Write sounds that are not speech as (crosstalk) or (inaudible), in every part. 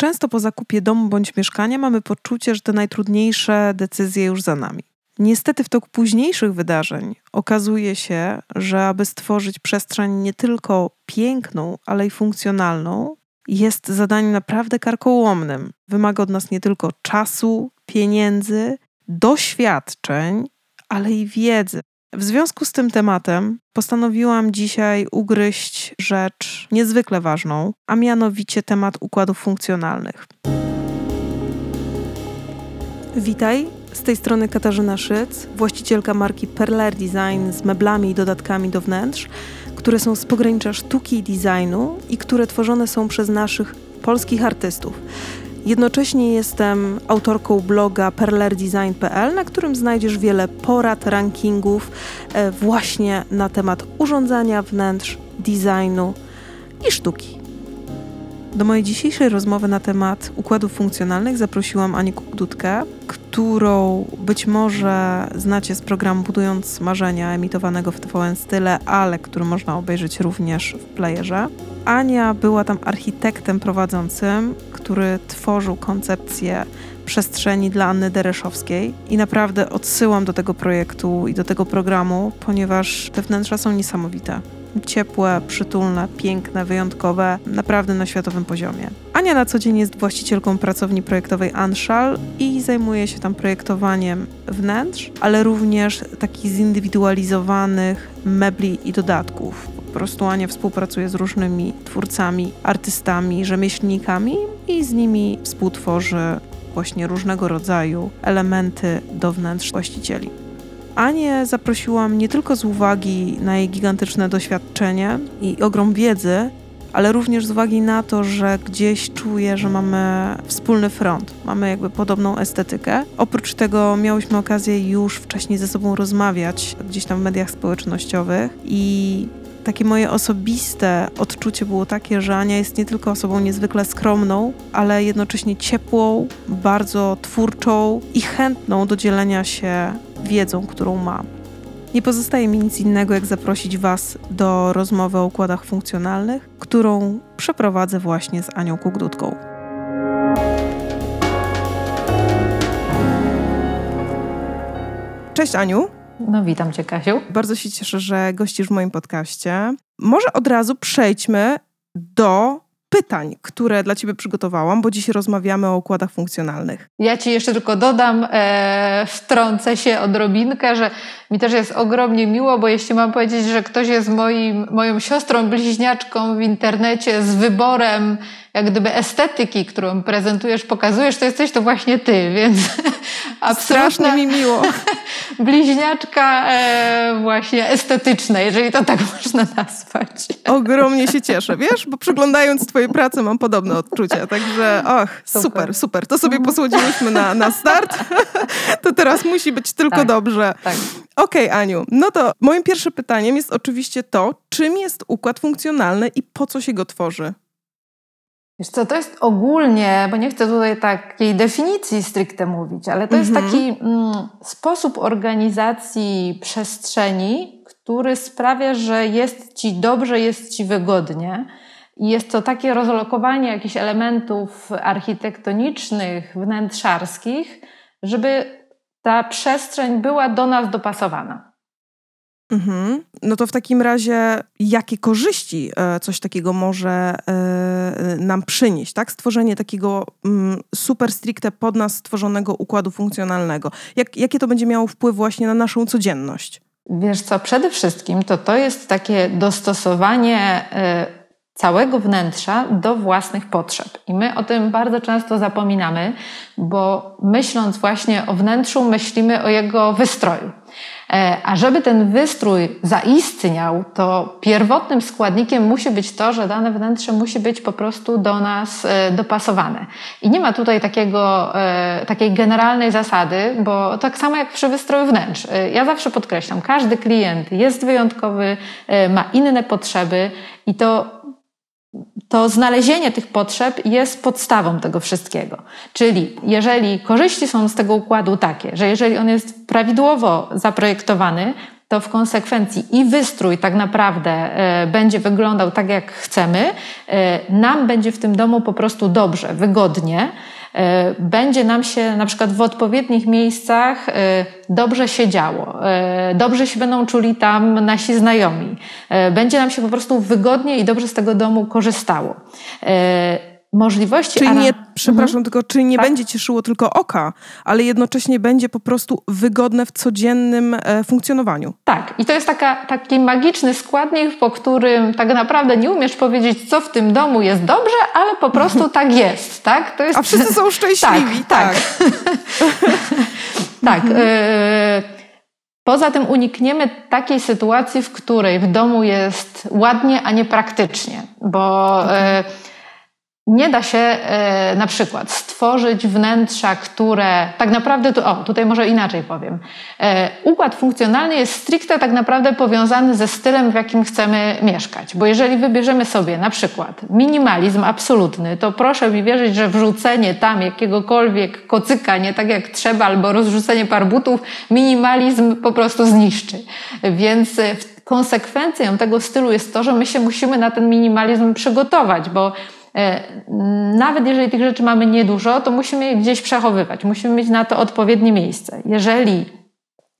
Często po zakupie domu bądź mieszkania mamy poczucie, że te najtrudniejsze decyzje już za nami. Niestety w toku późniejszych wydarzeń okazuje się, że aby stworzyć przestrzeń nie tylko piękną, ale i funkcjonalną, jest zadaniem naprawdę karkołomnym. Wymaga od nas nie tylko czasu, pieniędzy, doświadczeń, ale i wiedzy. W związku z tym tematem postanowiłam dzisiaj ugryźć rzecz niezwykle ważną, a mianowicie temat układów funkcjonalnych. Witaj, z tej strony Katarzyna Szyc, właścicielka marki Perler Design z meblami i dodatkami do wnętrz, które są z pogranicza sztuki i designu i które tworzone są przez naszych polskich artystów. Jednocześnie jestem autorką bloga perlerdesign.pl, na którym znajdziesz wiele porad, rankingów e, właśnie na temat urządzania wnętrz, designu i sztuki. Do mojej dzisiejszej rozmowy na temat układów funkcjonalnych zaprosiłam Anię Kukdutkę, którą być może znacie z programu Budując Marzenia emitowanego w TVN Style, ale który można obejrzeć również w playerze. Ania była tam architektem prowadzącym, który tworzył koncepcję przestrzeni dla Anny Dereszowskiej i naprawdę odsyłam do tego projektu i do tego programu, ponieważ te wnętrza są niesamowite ciepłe, przytulne, piękne, wyjątkowe, naprawdę na światowym poziomie. Ania na co dzień jest właścicielką pracowni projektowej Anshal i zajmuje się tam projektowaniem wnętrz, ale również takich zindywidualizowanych mebli i dodatków. Po prostu Ania współpracuje z różnymi twórcami, artystami, rzemieślnikami i z nimi współtworzy właśnie różnego rodzaju elementy do wnętrz właścicieli. Anię zaprosiłam nie tylko z uwagi na jej gigantyczne doświadczenie i ogrom wiedzy, ale również z uwagi na to, że gdzieś czuję, że mamy wspólny front, mamy jakby podobną estetykę. Oprócz tego miałyśmy okazję już wcześniej ze sobą rozmawiać gdzieś tam w mediach społecznościowych i takie moje osobiste odczucie było takie, że Ania jest nie tylko osobą niezwykle skromną, ale jednocześnie ciepłą, bardzo twórczą i chętną do dzielenia się wiedzą, którą ma. Nie pozostaje mi nic innego, jak zaprosić Was do rozmowy o układach funkcjonalnych, którą przeprowadzę właśnie z Anią Kugdutką. Cześć Aniu. No witam Cię Kasiu. Bardzo się cieszę, że gościsz w moim podcaście. Może od razu przejdźmy do pytań, które dla Ciebie przygotowałam, bo dziś rozmawiamy o układach funkcjonalnych. Ja Ci jeszcze tylko dodam, e, wtrącę się odrobinkę, że mi też jest ogromnie miło, bo jeśli mam powiedzieć, że ktoś jest moim, moją siostrą bliźniaczką w internecie z wyborem jak gdyby estetyki, którą prezentujesz, pokazujesz, to jesteś to właśnie ty, więc (laughs) absolutnie mi miło. (laughs) bliźniaczka e, właśnie estetyczna, jeżeli to tak (laughs) można nazwać. Ogromnie się cieszę, wiesz, bo przyglądając twojej pracy mam podobne odczucia, także och, super, super, super. To sobie posłodziłyśmy na, na start, to teraz musi być tylko tak, dobrze. Tak. Okej, okay, Aniu, no to moim pierwszym pytaniem jest oczywiście to, czym jest układ funkcjonalny i po co się go tworzy? Wiesz co, to jest ogólnie, bo nie chcę tutaj takiej definicji stricte mówić, ale to mhm. jest taki mm, sposób organizacji przestrzeni, który sprawia, że jest ci dobrze, jest ci wygodnie. I jest to takie rozlokowanie jakichś elementów architektonicznych, wnętrzarskich, żeby ta przestrzeń była do nas dopasowana. Mhm. No to w takim razie, jakie korzyści e, coś takiego może e, nam przynieść, tak? Stworzenie takiego mm, super stricte pod nas stworzonego układu funkcjonalnego. Jak, jakie to będzie miało wpływ właśnie na naszą codzienność? Wiesz co, przede wszystkim to to jest takie dostosowanie e, całego wnętrza do własnych potrzeb. I my o tym bardzo często zapominamy, bo myśląc właśnie o wnętrzu, myślimy o jego wystroju. E, a żeby ten wystrój zaistniał, to pierwotnym składnikiem musi być to, że dane wnętrze musi być po prostu do nas e, dopasowane. I nie ma tutaj takiego, e, takiej generalnej zasady, bo tak samo jak przy wystroju wnętrz. Ja zawsze podkreślam, każdy klient jest wyjątkowy, ma inne potrzeby i to to znalezienie tych potrzeb jest podstawą tego wszystkiego. Czyli jeżeli korzyści są z tego układu takie, że jeżeli on jest prawidłowo zaprojektowany, to w konsekwencji i wystrój tak naprawdę e, będzie wyglądał tak, jak chcemy, e, nam będzie w tym domu po prostu dobrze, wygodnie. E, będzie nam się na przykład w odpowiednich miejscach dobrze się działo, dobrze się będą czuli tam nasi znajomi, będzie nam się po prostu wygodnie i dobrze z tego domu korzystało możliwości. Czyli nie, przepraszam, mhm. tylko czy nie tak? będzie cieszyło tylko oka, ale jednocześnie będzie po prostu wygodne w codziennym e, funkcjonowaniu. Tak, i to jest taka, taki magiczny składnik, po którym tak naprawdę nie umiesz powiedzieć, co w tym domu jest dobrze, ale po prostu (laughs) tak jest. Tak? To jest... A wszyscy są (laughs) szczęśliwi. tak. Tak. (laughs) tak. Mhm. E, poza tym unikniemy takiej sytuacji, w której w domu jest ładnie, a nie praktycznie, bo. Mhm nie da się e, na przykład stworzyć wnętrza, które tak naprawdę, tu, o tutaj może inaczej powiem. E, układ funkcjonalny jest stricte tak naprawdę powiązany ze stylem, w jakim chcemy mieszkać. Bo jeżeli wybierzemy sobie na przykład minimalizm absolutny, to proszę mi wierzyć, że wrzucenie tam jakiegokolwiek kocyka nie tak jak trzeba, albo rozrzucenie par butów, minimalizm po prostu zniszczy. Więc e, konsekwencją tego stylu jest to, że my się musimy na ten minimalizm przygotować, bo nawet jeżeli tych rzeczy mamy niedużo, to musimy je gdzieś przechowywać, musimy mieć na to odpowiednie miejsce. Jeżeli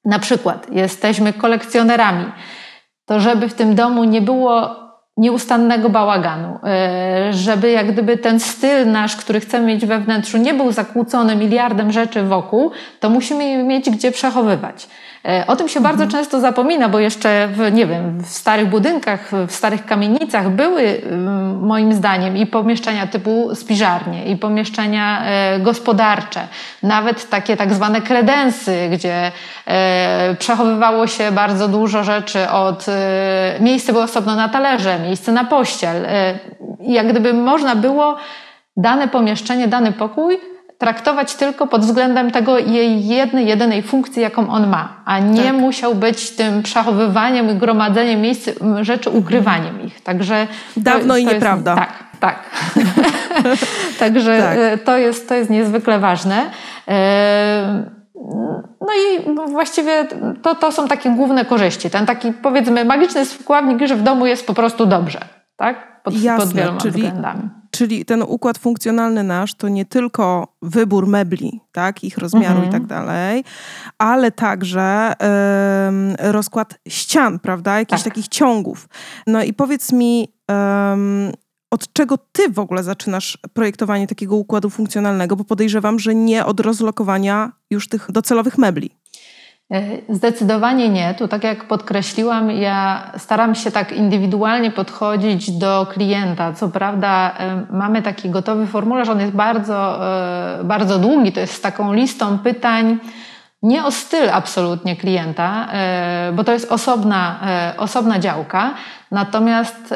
na przykład jesteśmy kolekcjonerami, to żeby w tym domu nie było nieustannego bałaganu, e, żeby jak gdyby ten styl nasz, który chcemy mieć we wnętrzu, nie był zakłócony miliardem rzeczy wokół, to musimy je mieć gdzie przechowywać. E, o tym się bardzo mhm. często zapomina, bo jeszcze w, nie wiem, w starych budynkach, w starych kamienicach były moim zdaniem i pomieszczenia typu spiżarnie, i pomieszczenia e, gospodarcze, nawet takie tak zwane kredensy, gdzie e, przechowywało się bardzo dużo rzeczy od miejsce było osobno na talerze, miejsce na pościel. Jak gdyby można było dane pomieszczenie, dany pokój traktować tylko pod względem tego jej jednej, jedynej funkcji, jaką on ma, a nie tak. musiał być tym przechowywaniem i gromadzeniem miejsc, rzeczy, ukrywaniem ich. Także Dawno to, i to nieprawda. Jest, tak, tak. (laughs) Także tak. E, to, jest, to jest niezwykle ważne. E, no i właściwie to, to są takie główne korzyści. Ten taki powiedzmy magiczny składnik, że w domu jest po prostu dobrze. Tak? Pod, Jasne, pod wieloma czyli, względami. Czyli ten układ funkcjonalny nasz to nie tylko wybór mebli, tak, ich rozmiaru mhm. i tak dalej, ale także rozkład ścian, prawda, jakichś tak. takich ciągów. No i powiedz mi, od czego ty w ogóle zaczynasz projektowanie takiego układu funkcjonalnego, bo podejrzewam, że nie od rozlokowania już tych docelowych mebli. E, zdecydowanie nie. Tu, tak jak podkreśliłam, ja staram się tak indywidualnie podchodzić do klienta. Co prawda, e, mamy taki gotowy formularz, on jest bardzo, e, bardzo długi, to jest z taką listą pytań. Nie o styl absolutnie klienta, bo to jest osobna, osobna działka, natomiast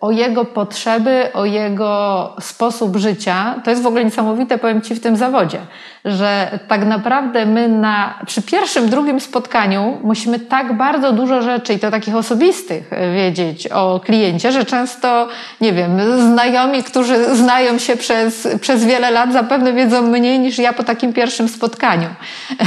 o jego potrzeby, o jego sposób życia. To jest w ogóle niesamowite, powiem Ci, w tym zawodzie że tak naprawdę my na, przy pierwszym, drugim spotkaniu musimy tak bardzo dużo rzeczy i to takich osobistych wiedzieć o kliencie, że często, nie wiem, znajomi, którzy znają się przez, przez wiele lat, zapewne wiedzą mniej niż ja po takim pierwszym spotkaniu.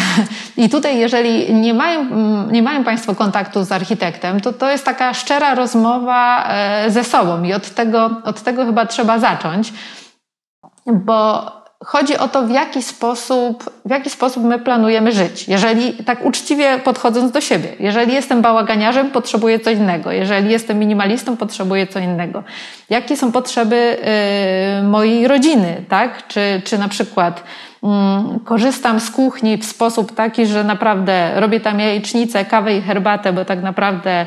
(laughs) I tutaj, jeżeli nie mają, nie mają Państwo kontaktu z architektem, to to jest taka szczera rozmowa e, ze sobą i od tego, od tego chyba trzeba zacząć, bo chodzi o to, w jaki, sposób, w jaki sposób my planujemy żyć. Jeżeli tak uczciwie podchodząc do siebie, jeżeli jestem bałaganiarzem, potrzebuję co innego. Jeżeli jestem minimalistą, potrzebuję co innego. Jakie są potrzeby yy, mojej rodziny, tak? Czy, czy na przykład Mm, korzystam z kuchni w sposób taki, że naprawdę robię tam jajecznicę, kawę i herbatę, bo tak naprawdę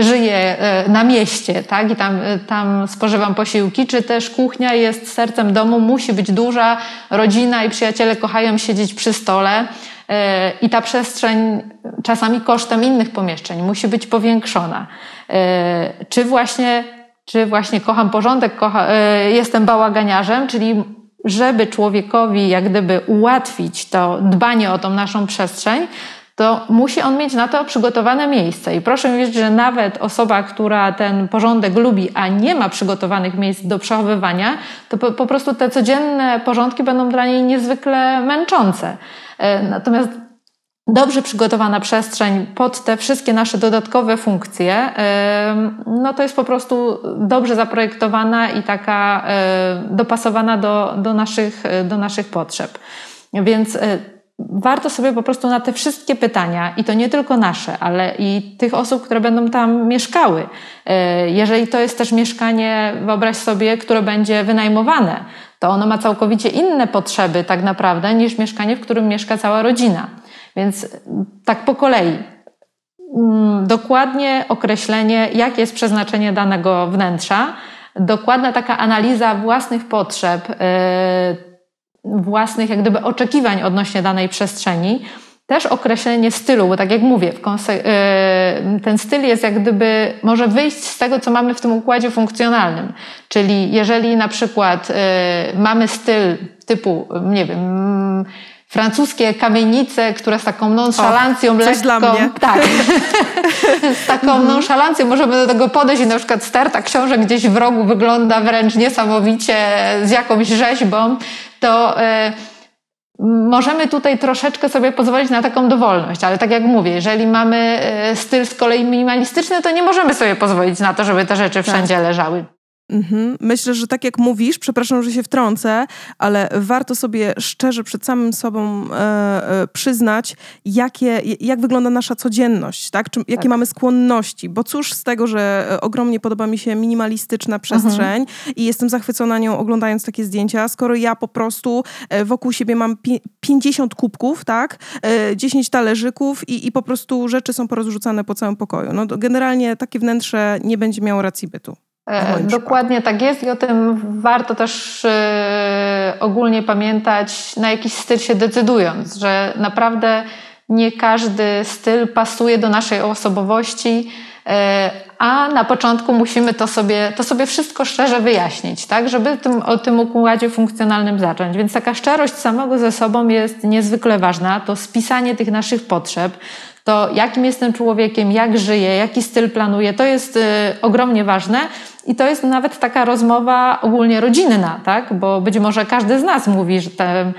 żyję e, na mieście, tak? I tam, e, tam spożywam posiłki, czy też kuchnia jest sercem domu, musi być duża, rodzina i przyjaciele kochają siedzieć przy stole i ta przestrzeń czasami kosztem innych pomieszczeń musi być powiększona. Czy właśnie, czy właśnie kocham porządek, kocha, jestem bałaganiarzem, czyli żeby człowiekowi jak gdyby ułatwić to dbanie o tą naszą przestrzeń, to musi on mieć na to przygotowane miejsce. I proszę mi wierzyć, że nawet osoba, która ten porządek lubi, a nie ma przygotowanych miejsc do przechowywania, to po, po prostu te codzienne porządki będą dla niej niezwykle męczące. E, natomiast dobrze przygotowana przestrzeń pod te wszystkie nasze dodatkowe funkcje, no to jest po prostu dobrze zaprojektowana i taka dopasowana do, do, naszych, do naszych potrzeb. Więc warto sobie po prostu na te wszystkie pytania, i to nie tylko nasze, ale i tych osób, które będą tam mieszkały. Jeżeli to jest też mieszkanie, wyobraź sobie, które będzie wynajmowane, to ono ma całkowicie inne potrzeby tak naprawdę niż mieszkanie, w którym mieszka cała rodzina. Więc tak po kolei. Mm, dokładnie określenie, jakie jest przeznaczenie danego wnętrza, dokładna taka analiza własnych potrzeb, yy, własnych jak gdyby oczekiwań odnośnie danej przestrzeni, też określenie stylu, bo tak jak mówię, yy, ten styl jest jak gdyby, może wyjść z tego, co mamy w tym układzie funkcjonalnym. Czyli jeżeli na przykład yy, mamy styl typu, nie wiem, francuskie kamienice, które z taką nonszalancją o, lekką... dla mnie. (laughs) Tak. (laughs) z taką mhm. nonszalancją możemy do tego podejść i na przykład sterta książek gdzieś w rogu wygląda wręcz niesamowicie z jakąś rzeźbą, to... Y możemy tutaj troszeczkę sobie pozwolić na taką dowolność, ale tak jak mówię, jeżeli mamy e, styl z kolei minimalistyczny, to nie możemy sobie pozwolić na to, żeby te rzeczy wszędzie tak. leżały. Mhm. Myślę, że tak jak mówisz, przepraszam, że się wtrącę, ale warto sobie szczerze przed samym sobą e, e, przyznać, jakie, jak wygląda nasza codzienność, tak? Czy, jakie tak. mamy skłonności, bo cóż z tego, że e, ogromnie podoba mi się minimalistyczna przestrzeń mhm. i jestem zachwycona nią oglądając takie zdjęcia, skoro ja po prostu e, wokół siebie mam pi 50 kubków, tak? E, 10 talerzyków i, i po prostu rzeczy są porozrzucane po całym pokoju. No, generalnie takie wnętrze nie będzie miało racji bytu. Dokładnie tak jest i o tym warto też e, ogólnie pamiętać, na jakiś styl się decydując, że naprawdę nie każdy styl pasuje do naszej osobowości, e, a na początku musimy to sobie, to sobie wszystko szczerze wyjaśnić, tak, żeby tym, o tym układzie funkcjonalnym zacząć. Więc taka szczerość samego ze sobą jest niezwykle ważna. To spisanie tych naszych potrzeb, to jakim jestem człowiekiem, jak żyję, jaki styl planuję, to jest y, ogromnie ważne. I to jest nawet taka rozmowa ogólnie rodzinna, tak? Bo być może każdy z nas mówi, że te,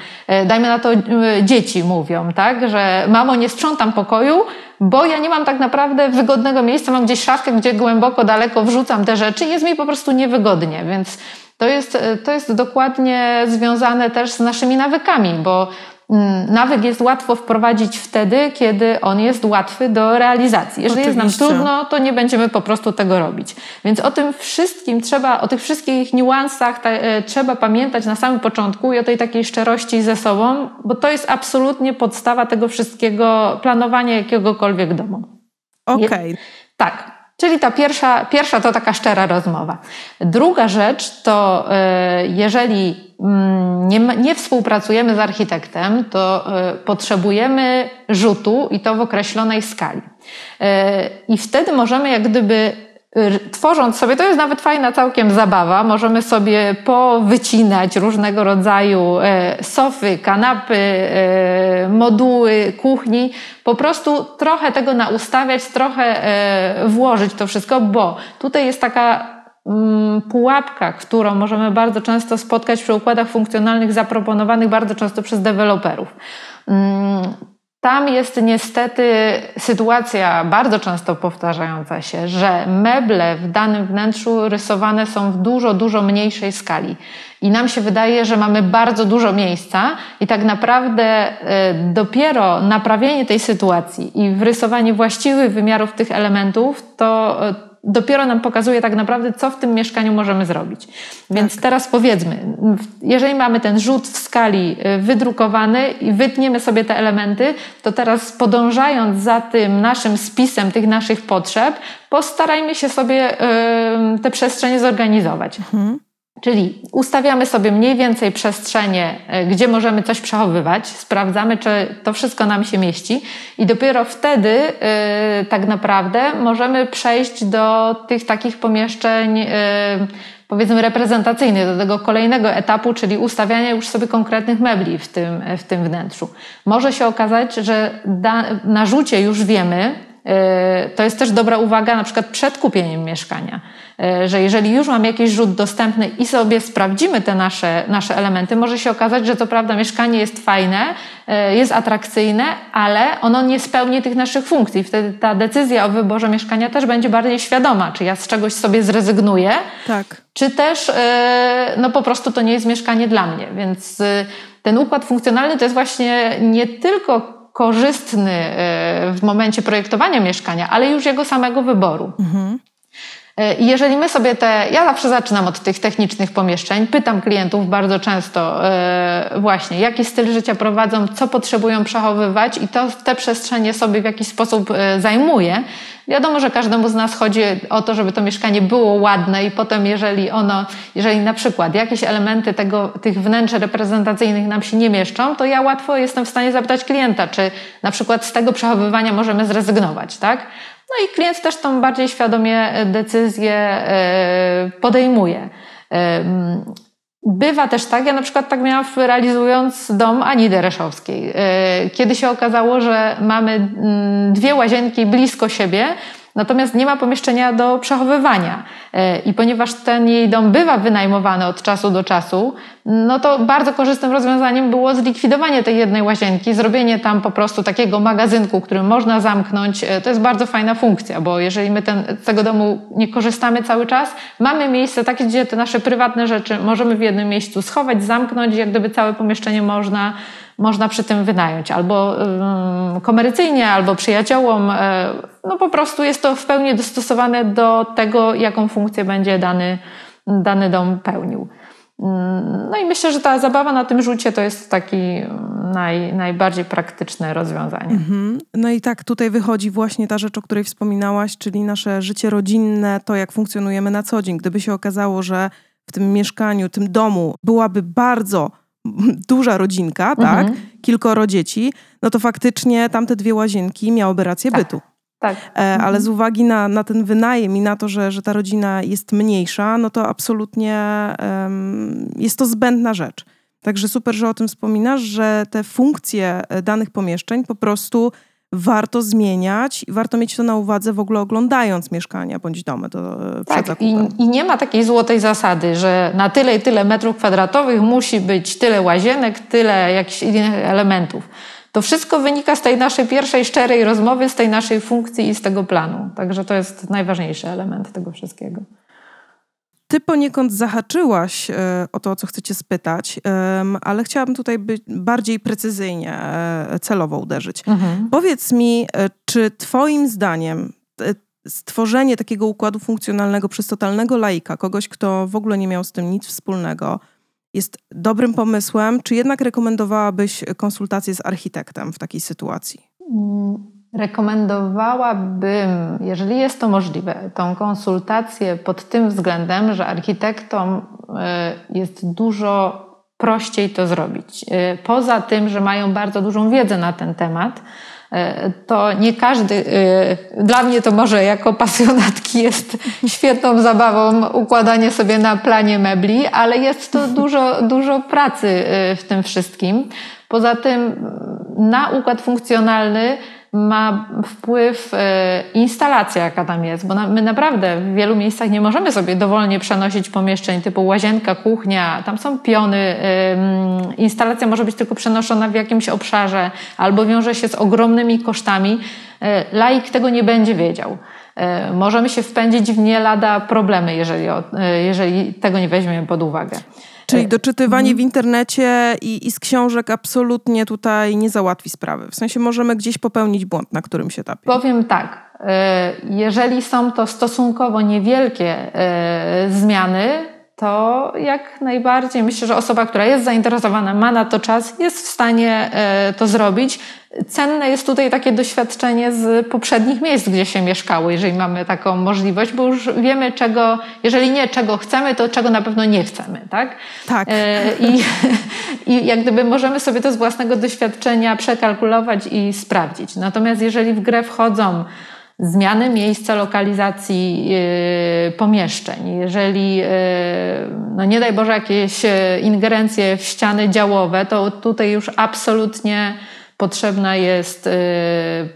y, dajmy na to y, dzieci mówią, tak? Że mamo, nie sprzątam pokoju, bo ja nie mam tak naprawdę wygodnego miejsca, mam gdzieś szafkę, gdzie głęboko, daleko wrzucam te rzeczy i jest mi po prostu niewygodnie, więc to jest, to jest dokładnie związane też z naszymi nawykami, bo nawyk jest łatwo wprowadzić wtedy, kiedy on jest łatwy do realizacji. Jeżeli Oczywiście. jest nam trudno, to nie będziemy po prostu tego robić. Więc o tym wszystkim trzeba, o tych wszystkich niuansach e, trzeba pamiętać na samym początku i o tej takiej szczerości ze sobą, bo to jest absolutnie podstawa tego wszystkiego, planowania jakiegokolwiek domu. Okej. Okay. Tak. Czyli ta pierwsza, pierwsza to taka szczera rozmowa. Druga rzecz to, e, jeżeli mm, nie, nie współpracujemy z architektem, to e, potrzebujemy rzutu i to w określonej skali. E, I wtedy możemy jak gdyby tworząc sobie, to jest nawet fajna całkiem zabawa, możemy sobie powycinać różnego rodzaju e, sofy, kanapy, e, moduły kuchni, po prostu trochę tego naustawiać, trochę e, włożyć to wszystko, bo tutaj jest taka mm, pułapka, którą możemy bardzo często spotkać przy układach funkcjonalnych zaproponowanych bardzo często przez deweloperów. Tam jest niestety sytuacja bardzo często powtarzająca się, że meble w danym wnętrzu rysowane są w dużo, dużo mniejszej skali. I nam się wydaje, że mamy bardzo dużo miejsca i tak naprawdę e, dopiero naprawienie tej sytuacji i wrysowanie właściwych wymiarów tych elementów, to e, dopiero nam pokazuje tak naprawdę, co w tym mieszkaniu możemy zrobić. Więc tak. teraz powiedzmy, jeżeli mamy ten rzut w skali y, wydrukowany i wytniemy sobie te elementy, to teraz podążając za tym naszym spisem tych naszych potrzeb, postarajmy się sobie te przestrzenie zorganizować. Mhm. Czyli ustawiamy sobie mniej więcej przestrzenie, e, gdzie możemy coś przechowywać, sprawdzamy, czy to wszystko nam się mieści, i dopiero wtedy yy, tak naprawdę możemy przejść do tych takich pomieszczeń. Yy, powiedzmy reprezentacyjnych do tego kolejnego etapu, czyli ustawiania już sobie konkretnych mebli w tym, w tym wnętrzu. Może się okazać, że da, na rzucie już wiemy, To jest też dobra uwaga na przykład przed kupieniem mieszkania, że jeżeli już mam jakiś rzut dostępny i sobie sprawdzimy te nasze, nasze elementy, może się okazać, że to prawda mieszkanie jest fajne, jest atrakcyjne, ale ono nie spełni tych naszych funkcji. Wtedy ta decyzja o wyborze mieszkania też będzie bardziej świadoma, czy ja z czegoś sobie zrezygnuję, tak. czy też no po prostu to nie jest mieszkanie dla mnie. Więc ten układ funkcjonalny to jest właśnie nie tylko korzystny e, w momencie projektowania mieszkania, ale już jego samego wyboru. Mhm. E, I jeżeli my sobie te, ja zawsze zaczynam od tych technicznych pomieszczeń, pytam klientów bardzo często e, właśnie, jaki styl życia prowadzą, co potrzebują przechowywać i to te przestrzenie sobie w jakiś sposób zajmuję. Wiadomo, że każdemu z nas chodzi o to, żeby to mieszkanie było ładne i potem jeżeli ono, jeżeli na przykład jakieś elementy tego, tych wnętrz reprezentacyjnych nam się nie mieszczą, to ja łatwo jestem w stanie zapytać klienta, czy na przykład z tego przechowywania możemy zrezygnować, tak? No i klient też tą bardziej świadomie decyzję e, podejmuje. E, bywa też tak, ja na przykład tak miałam realizując dom Ani Dereszowskiej. E, kiedy się okazało, że mamy dwie łazienki blisko siebie, Natomiast nie ma pomieszczenia do przechowywania. E, I ponieważ ten jej dom bywa wynajmowany od czasu do czasu, no to bardzo korzystnym rozwiązaniem było zlikwidowanie tej jednej łazienki, zrobienie tam po prostu takiego magazynku, który można zamknąć. E, to jest bardzo fajna funkcja, bo jeżeli my ten, tego domu nie korzystamy cały czas, mamy miejsce takie, gdzie te nasze prywatne rzeczy możemy w jednym miejscu schować, zamknąć, jak gdyby całe pomieszczenie można można przy tym wynająć albo komercyjnie, albo przyjaciołom. E, no po prostu jest to w pełni dostosowane do tego, jaką funkcję będzie dany, dany dom pełnił. No i myślę, że ta zabawa na tym rzucie to jest taki naj, najbardziej praktyczne rozwiązanie. Mhm. No i tak tutaj wychodzi właśnie ta rzecz, o której wspominałaś, czyli nasze życie rodzinne, to jak funkcjonujemy na co dzień. Gdyby się okazało, że w tym mieszkaniu, tym domu byłaby bardzo duża rodzinka, tak, mhm. kilkoro dzieci, no to faktycznie tamte dwie łazienki miałyby rację tak. bytu. Tak. E, ale mhm. z uwagi na, na ten wynajem i na to, że, że ta rodzina jest mniejsza, no to absolutnie um, jest to zbędna rzecz. Także super, że o tym wspominasz, że te funkcje e, danych pomieszczeń po prostu warto zmieniać i warto mieć to na uwadze w ogóle oglądając mieszkania bądź domy do, e, tak, przed i, I nie ma takiej złotej zasady, że na tyle i tyle metrów kwadratowych musi być tyle łazienek, tyle jakichś innych elementów. To wszystko wynika z tej naszej pierwszej szczerej rozmowy, z tej naszej funkcji i z tego planu. Także to jest najważniejszy element tego wszystkiego. Ty poniekąd zahaczyłaś e, o to, o co chcecie spytać, ale chciałabym tutaj być bardziej precyzyjnie, e, celowo uderzyć. Mhm. Powiedz mi, e, czy Twoim zdaniem stworzenie takiego układu funkcjonalnego przez totalnego laika, kogoś, kto w ogóle nie miał z tym nic wspólnego, jest dobrym pomysłem, czy jednak rekomendowałabyś konsultację z architektem w takiej sytuacji? Mm, Rekomendowałabym, jeżeli jest to możliwe, tą konsultację pod tym względem, że architektom e, jest dużo prościej to zrobić. E, poza tym, że mają bardzo dużą wiedzę na ten temat, e, to nie każdy, dla mnie to może jako pasjonatki jest (laughs) świetną zabawą układanie sobie na planie mebli, ale jest to dużo, (laughs) dużo pracy w tym wszystkim. Poza tym na układ funkcjonalny ma wpływ e, instalacja, jaka tam jest, bo my naprawdę w wielu miejscach nie możemy sobie dowolnie przenosić pomieszczeń typu łazienka, kuchnia, tam są piony, instalacja może być tylko przenoszona w jakimś obszarze albo wiąże się z ogromnymi kosztami. E, laik tego nie będzie wiedział. E, możemy się wpędzić w nie lada problemy, jeżeli, jeżeli tego nie weźmiemy pod uwagę. Czyli doczytywanie mhm. w internecie i, i, z książek absolutnie tutaj nie załatwi sprawy. W sensie możemy gdzieś popełnić błąd na którym się tapie. Powiem tak. E, jeżeli są to stosunkowo niewielkie e, zmiany, to jak najbardziej myślę, że osoba, która jest zainteresowana, ma na to czas, jest w stanie e, to zrobić. Cenne jest tutaj takie doświadczenie z poprzednich miejsc, gdzie się mieszkało, jeżeli mamy taką możliwość, bo już wiemy, czego, jeżeli nie czego chcemy, to czego na pewno nie chcemy, tak? Tak. E, I, (laughs) I jak gdyby możemy sobie to z własnego doświadczenia przekalkulować i sprawdzić. Natomiast jeżeli w grę wchodzą zmiany miejsca lokalizacji yy, pomieszczeń, jeżeli yy, no nie daj Boże jakieś yy, ingerencje w ściany działowe, to tutaj już absolutnie potrzebna jest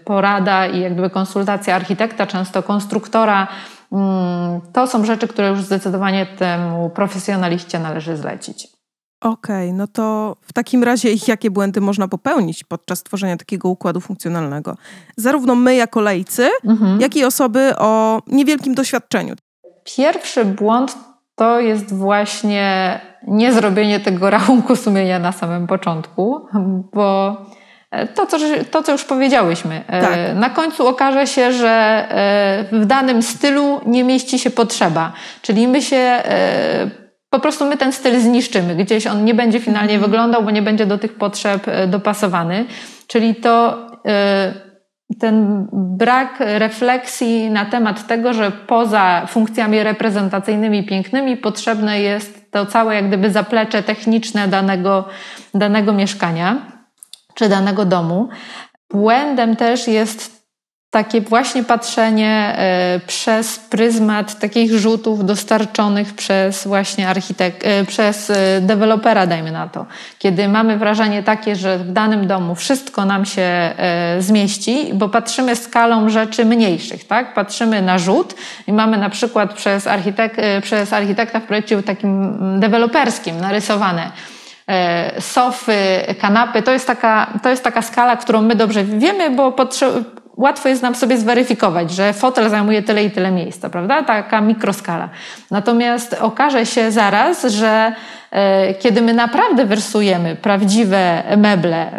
porada i jakby konsultacja architekta, często konstruktora. Mm, to są rzeczy, które już zdecydowanie temu profesjonaliście należy zlecić. Okej, okay, no to w takim razie jakie błędy można popełnić podczas tworzenia takiego układu funkcjonalnego? Zarówno my jako lejcy, mhm. jak i osoby o niewielkim doświadczeniu. Pierwszy błąd to jest właśnie niezrobienie tego (laughs) rachunku sumienia na samym początku, bo to, co, to, co już powiedziałyśmy. E, tak. Na końcu okaże się, że e, w danym stylu nie mieści się potrzeba. Czyli my się e, po prostu my ten styl zniszczymy. Gdzieś on nie będzie finalnie mhm. wyglądał, bo nie będzie do tych potrzeb e, dopasowany. Czyli to e, ten brak refleksji na temat tego, że poza funkcjami reprezentacyjnymi pięknymi potrzebne jest to całe jak gdyby zaplecze techniczne danego, danego mieszkania czy danego domu. Błędem też jest takie właśnie patrzenie e, przez pryzmat takich rzutów dostarczonych przez właśnie architekt, e, przez e, dewelopera, dajmy na to. Kiedy mamy wrażenie takie, że w danym domu wszystko nam się zmieści, bo patrzymy skalą rzeczy mniejszych, tak? Patrzymy na rzut i mamy na przykład przez, architek, przez architekta w projekcie takim deweloperskim narysowane sofy, kanapy, to jest taka, to jest taka skala, którą my dobrze wiemy, bo łatwo jest nam sobie zweryfikować, że fotel zajmuje tyle i tyle miejsca, prawda? Taka mikroskala. Natomiast okaże się zaraz, że e, kiedy my naprawdę wersujemy prawdziwe meble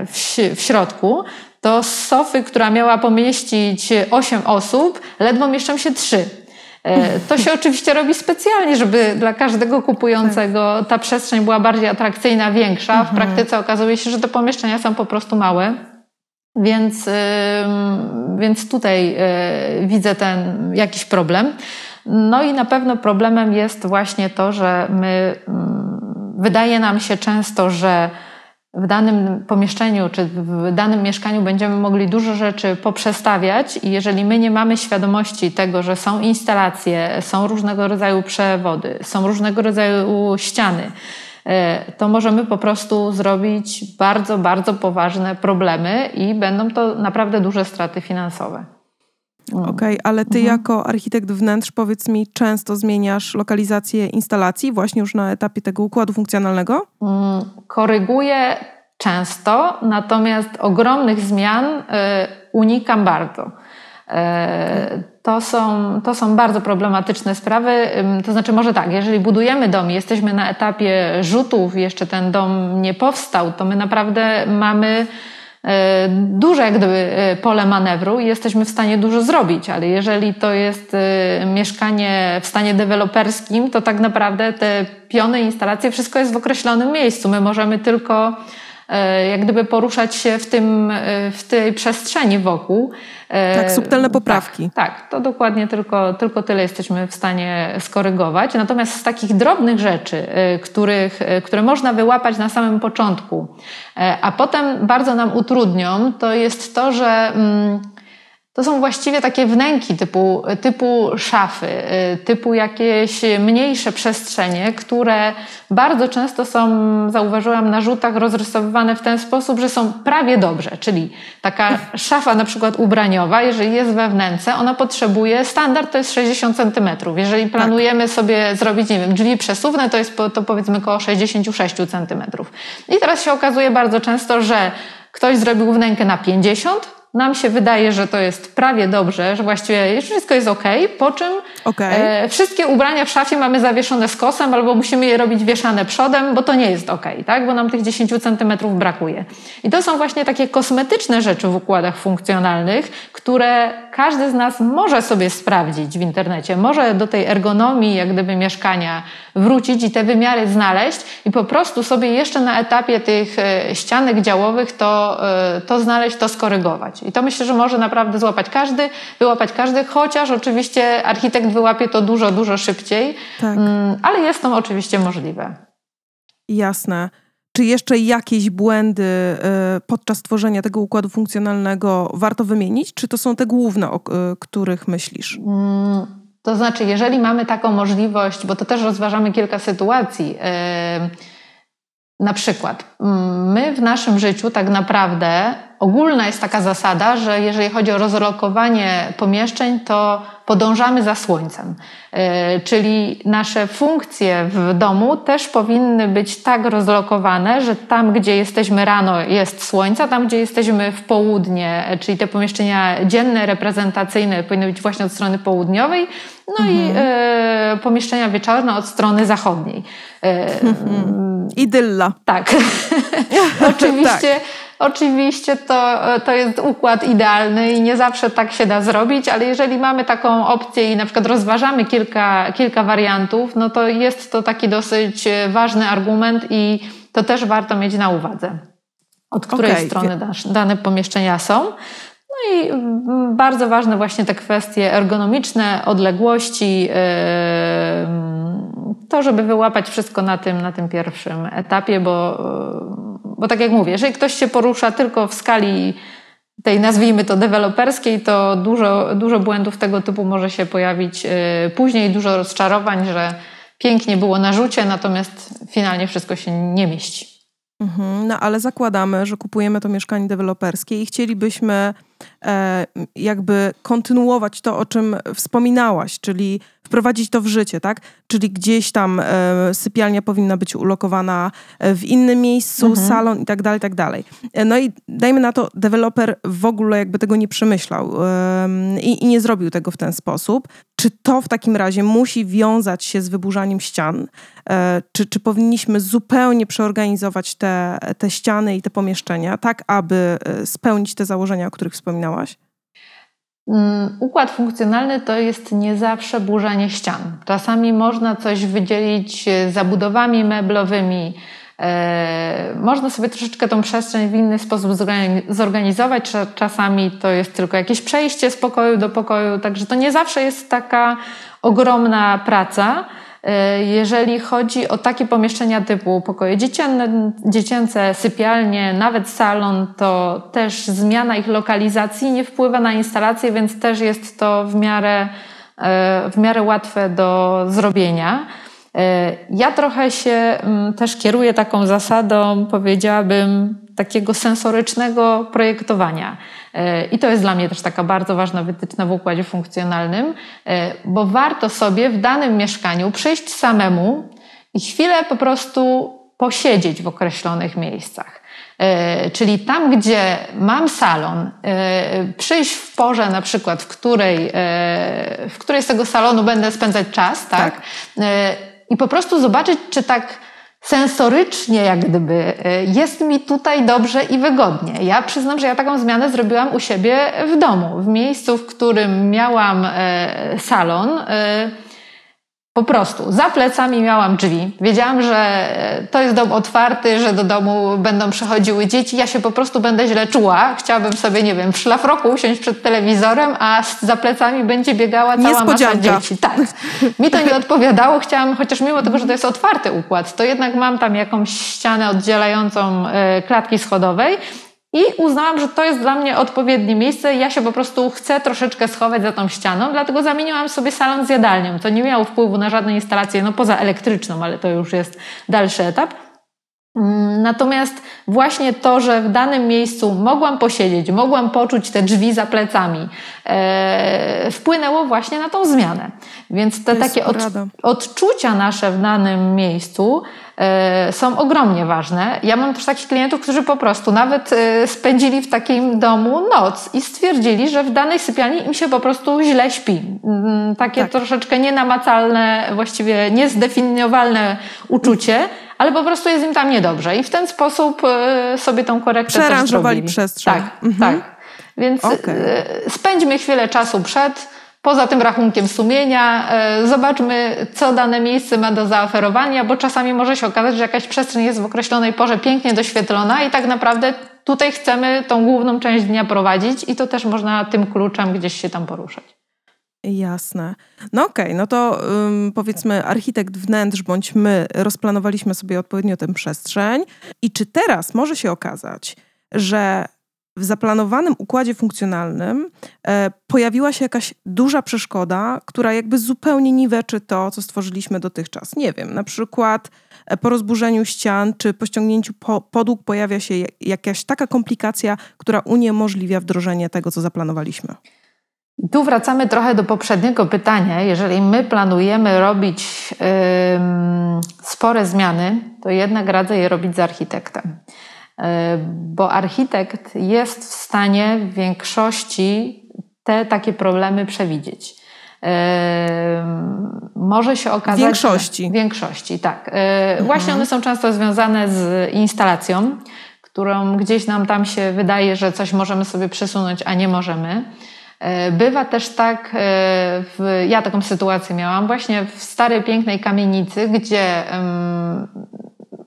w, środku, to z sofy, która miała pomieścić 8 osób, ledwo mieszczą się 3. E, to się (laughs) oczywiście robi specjalnie, żeby dla każdego kupującego ta przestrzeń była bardziej atrakcyjna, większa. W mhm. praktyce okazuje się, że te pomieszczenia są po prostu małe. Więc, więc tutaj y, widzę ten jakiś problem. No i na pewno problemem jest właśnie to, że my, wydaje nam się często, że w danym pomieszczeniu czy w danym mieszkaniu będziemy mogli dużo rzeczy poprzestawiać i jeżeli my nie mamy świadomości tego, że są instalacje, są różnego rodzaju przewody, są różnego rodzaju ściany, to możemy po prostu zrobić bardzo, bardzo poważne problemy i będą to naprawdę duże straty finansowe. Okej, okay, ale ty mhm. jako architekt wnętrz, powiedz mi, często zmieniasz lokalizację instalacji właśnie już na etapie tego układu funkcjonalnego? Mm, koryguję często, natomiast ogromnych zmian y, unikam bardzo. E, to są, to są bardzo problematyczne sprawy. To znaczy, może tak, jeżeli budujemy dom jesteśmy na etapie rzutów, jeszcze ten dom nie powstał, to my naprawdę mamy e, duże jak gdyby e, pole manewru i jesteśmy w stanie dużo zrobić, ale jeżeli to jest mieszkanie w stanie deweloperskim, to tak naprawdę te piony, instalacje, wszystko jest w określonym miejscu. My możemy tylko jak gdyby poruszać się w, tym, w tej przestrzeni wokół. Tak, e, subtelne poprawki. Tak, tak, to dokładnie tylko, tylko tyle jesteśmy w stanie skorygować. Natomiast z takich drobnych rzeczy, e, których, e, które można wyłapać na samym początku, a potem bardzo nam utrudnią, to jest to, że. Mm, to są właściwie takie wnęki typu, typu szafy, y, typu jakieś mniejsze przestrzenie, które bardzo często są, zauważyłam, na rzutach rozrysowywane w ten sposób, że są prawie dobrze. Czyli taka szafa na przykład ubraniowa, jeżeli jest we wnęce, ona potrzebuje, standard to jest 60 cm. Jeżeli tak. planujemy sobie zrobić, nie wiem, drzwi przesuwne, to jest to powiedzmy około 66 cm. I teraz się okazuje bardzo często, że ktoś zrobił wnękę na 50 nam się wydaje, że to jest prawie dobrze, że właściwie wszystko jest ok, po czym okay. e, wszystkie ubrania w szafie mamy zawieszone z kosem albo musimy je robić wieszane przodem, bo to nie jest ok, tak? bo nam tych 10 centymetrów brakuje. I to są właśnie takie kosmetyczne rzeczy w układach funkcjonalnych, które każdy z nas może sobie sprawdzić w internecie, może do tej ergonomii jak gdyby mieszkania wrócić i te wymiary znaleźć i po prostu sobie jeszcze na etapie tych e, ścianek działowych to, e, to znaleźć, to skorygować. I to myślę, że może naprawdę złapać każdy, wyłapać każdy, chociaż oczywiście architekt wyłapie to dużo, dużo szybciej, tak. Mm, ale jest to oczywiście możliwe. Jasne. Czy jeszcze jakieś błędy e, podczas tworzenia tego układu funkcjonalnego warto wymienić? Czy to są te główne, o których myślisz? Mm, to znaczy, jeżeli mamy taką możliwość, bo to też rozważamy kilka sytuacji, yy, na przykład my w naszym życiu tak naprawdę ogólna jest taka zasada, że jeżeli chodzi o rozlokowanie pomieszczeń, to podążamy za słońcem. E, czyli nasze funkcje w domu też powinny być tak rozlokowane, że tam, gdzie jesteśmy rano, jest słońce, tam, gdzie jesteśmy w południe, e, czyli te pomieszczenia dzienne, reprezentacyjne, powinny być właśnie od strony południowej, no mhm. i e, pomieszczenia wieczorne od strony zachodniej. Mhm. (laughs) Idylla. Tak. (laughs) (laughs) Oczywiście. tak. Oczywiście to, to jest układ idealny i nie zawsze tak się da zrobić, ale jeżeli mamy taką opcję i na przykład rozważamy kilka, kilka wariantów, no to jest to taki dosyć ważny argument i to też warto mieć na uwadze, od której okay. strony dane pomieszczenia są. No i bardzo ważne właśnie te kwestie ergonomiczne, odległości, yy, to, żeby wyłapać wszystko na tym, na tym pierwszym etapie, bo bo tak jak mówię, jeżeli ktoś się porusza tylko w skali tej nazwijmy to deweloperskiej, to dużo, dużo błędów tego typu może się pojawić y, później, dużo rozczarowań, że pięknie było na rzucie, natomiast finalnie wszystko się nie mieści. Mhm, no ale zakładamy, że kupujemy to mieszkanie deweloperskie i chcielibyśmy e, jakby kontynuować to, o czym wspominałaś, czyli wprowadzić to w życie, tak? Czyli gdzieś tam e, sypialnia powinna być ulokowana e, w innym miejscu, mhm. salon i tak dalej, tak dalej. E, no i dajmy na to, deweloper w ogóle jakby tego nie przemyślał e, i, i nie zrobił tego w ten sposób. Czy to w takim razie musi wiązać się z wyburzaniem ścian? E, czy, czy powinniśmy zupełnie przeorganizować te, te ściany i te pomieszczenia, tak aby e, spełnić te założenia, o których wspominałaś? Mm, układ funkcjonalny to jest nie zawsze burzenie ścian. Czasami można coś wydzielić e, zabudowami meblowymi, e, można sobie troszeczkę tą przestrzeń w inny sposób zorganizować. Czasami to jest tylko jakieś przejście z pokoju do pokoju, także to nie zawsze jest taka ogromna praca. E, jeżeli chodzi o takie pomieszczenia typu pokoje dziecięce, dziecięce, sypialnie, nawet salon, to też zmiana ich lokalizacji nie wpływa na instalację, więc też jest to w miarę, e, w miarę łatwe do zrobienia. E, ja trochę się mm, też kieruję taką zasadą, powiedziałabym, takiego sensorycznego projektowania. E, I to jest dla mnie też taka bardzo ważna wytyczna w układzie funkcjonalnym, e, bo warto sobie w danym mieszkaniu przyjść samemu i chwilę po prostu posiedzieć w określonych miejscach. Czyli tam, gdzie mam salon, przyjść w porze na przykład, w której, w której z tego salonu będę spędzać czas, tak? tak i po prostu zobaczyć, czy tak sensorycznie, jak gdyby, e, jest mi tutaj dobrze i wygodnie. Ja przyznam, że ja taką zmianę zrobiłam u siebie w domu, w miejscu, w którym miałam e, salon e, po prostu za plecami miałam drzwi. Wiedziałam, że to jest dom otwarty, że do domu będą przychodziły dzieci. Ja się po prostu będę źle czuła. Chciałabym sobie, nie wiem, w szlafroku usiąść przed telewizorem, a za plecami będzie biegała cała masa dzieci. Tak. Mi to nie odpowiadało. Chciałam, chociaż mimo tego, że to jest otwarty układ, to jednak mam tam jakąś ścianę oddzielającą e, klatki schodowej i uznałam, że to jest dla mnie odpowiednie miejsce. Ja się po prostu chcę troszeczkę schować za tą ścianą, dlatego zamieniłam sobie salon z jadalnią. To nie miało wpływu na żadną instalację, no poza elektryczną, ale to już jest dalszy etap. Mm, natomiast właśnie to, że w danym miejscu mogłam posiedzieć, mogłam poczuć te drzwi za plecami, e, wpłynęło właśnie na tą zmianę. Więc te takie od, odczucia nasze w danym miejscu e, są ogromnie ważne. Ja mam też takich klientów, którzy po prostu nawet e, spędzili w takim domu noc i stwierdzili, że w danej sypialni im się po prostu źle śpi. Mm, takie tak. troszeczkę nienamacalne, właściwie niezdefiniowalne uczucie ale po prostu jest im tam niedobrze i w ten sposób e, sobie tą korektę Przeranżowali przestrzeń. Tak, mhm. tak. Więc okay. E, spędźmy chwilę czasu przed, poza tym rachunkiem sumienia, e, zobaczmy, co dane miejsce ma do zaoferowania, bo czasami może się okazać, że jakaś przestrzeń jest w określonej porze pięknie doświetlona i tak naprawdę tutaj chcemy tą główną część dnia prowadzić i to też można tym kluczem gdzieś się tam poruszać. Jasne. No okej, okay, no to um, powiedzmy architekt wnętrz bądź my rozplanowaliśmy sobie odpowiednio tę przestrzeń i czy teraz może się okazać, że w zaplanowanym układzie funkcjonalnym e, pojawiła się jakaś duża przeszkoda, która jakby zupełnie niweczy to, co stworzyliśmy dotychczas. Nie wiem, na przykład e, po rozburzeniu ścian czy po ściągnięciu podłóg pojawia się jakaś taka komplikacja, która uniemożliwia wdrożenie tego, co zaplanowaliśmy. Tu wracamy trochę do poprzedniego pytania. Jeżeli my planujemy robić yy, spore zmiany, to jednak radzę je robić z architektem. Yy, bo architekt jest w stanie w większości te takie problemy przewidzieć. Yy, może się okazać. W większości. W większości, tak. Yy, mhm. Właśnie one są często związane z instalacją, którą gdzieś nam tam się wydaje, że coś możemy sobie przesunąć, a nie możemy. E, bywa też tak, e, w, ja taką sytuację miałam właśnie w starej, pięknej kamienicy, gdzie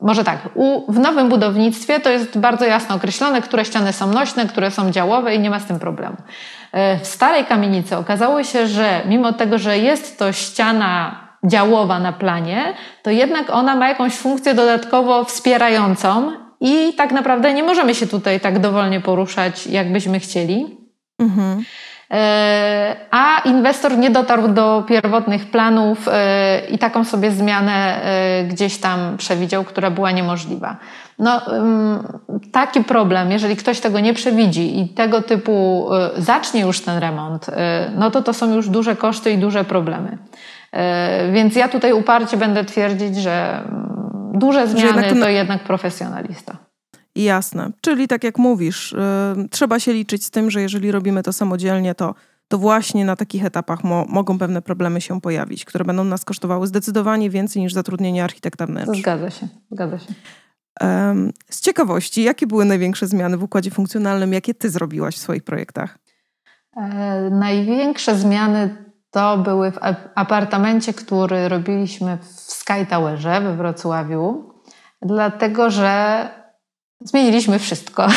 może tak, u, w nowym budownictwie to jest bardzo jasno określone, które ściany są nośne, które są działowe i nie ma z tym problemu. E, w starej kamienicy okazało się, że mimo tego, że jest to ściana działowa na planie, to jednak ona ma jakąś funkcję dodatkowo wspierającą i tak naprawdę nie możemy się tutaj tak dowolnie poruszać, jakbyśmy chcieli. Mhm. E, a inwestor nie dotarł do pierwotnych planów e, i taką sobie zmianę e, gdzieś tam przewidział, która była niemożliwa. No, taki problem, jeżeli ktoś tego nie przewidzi i tego typu zacznie już ten remont, no to to są już duże koszty i duże problemy. Więc ja tutaj uparcie będę twierdzić, że duże zmiany to jednak profesjonalista. Jasne. Czyli tak jak mówisz, yy, trzeba się liczyć z tym, że jeżeli robimy to samodzielnie, to, to właśnie na takich etapach mo mogą pewne problemy się pojawić, które będą nas kosztowały zdecydowanie więcej niż zatrudnienie architekta wnętrz. Zgadza się, zgadza się. z ciekawości, jakie były największe zmiany w układzie funkcjonalnym, jakie ty zrobiłaś w swoich projektach? E, największe zmiany to były w apartamencie, który robiliśmy w Sky Towerze we Wrocławiu, dlatego że Zmieniliśmy wszystko. (laughs)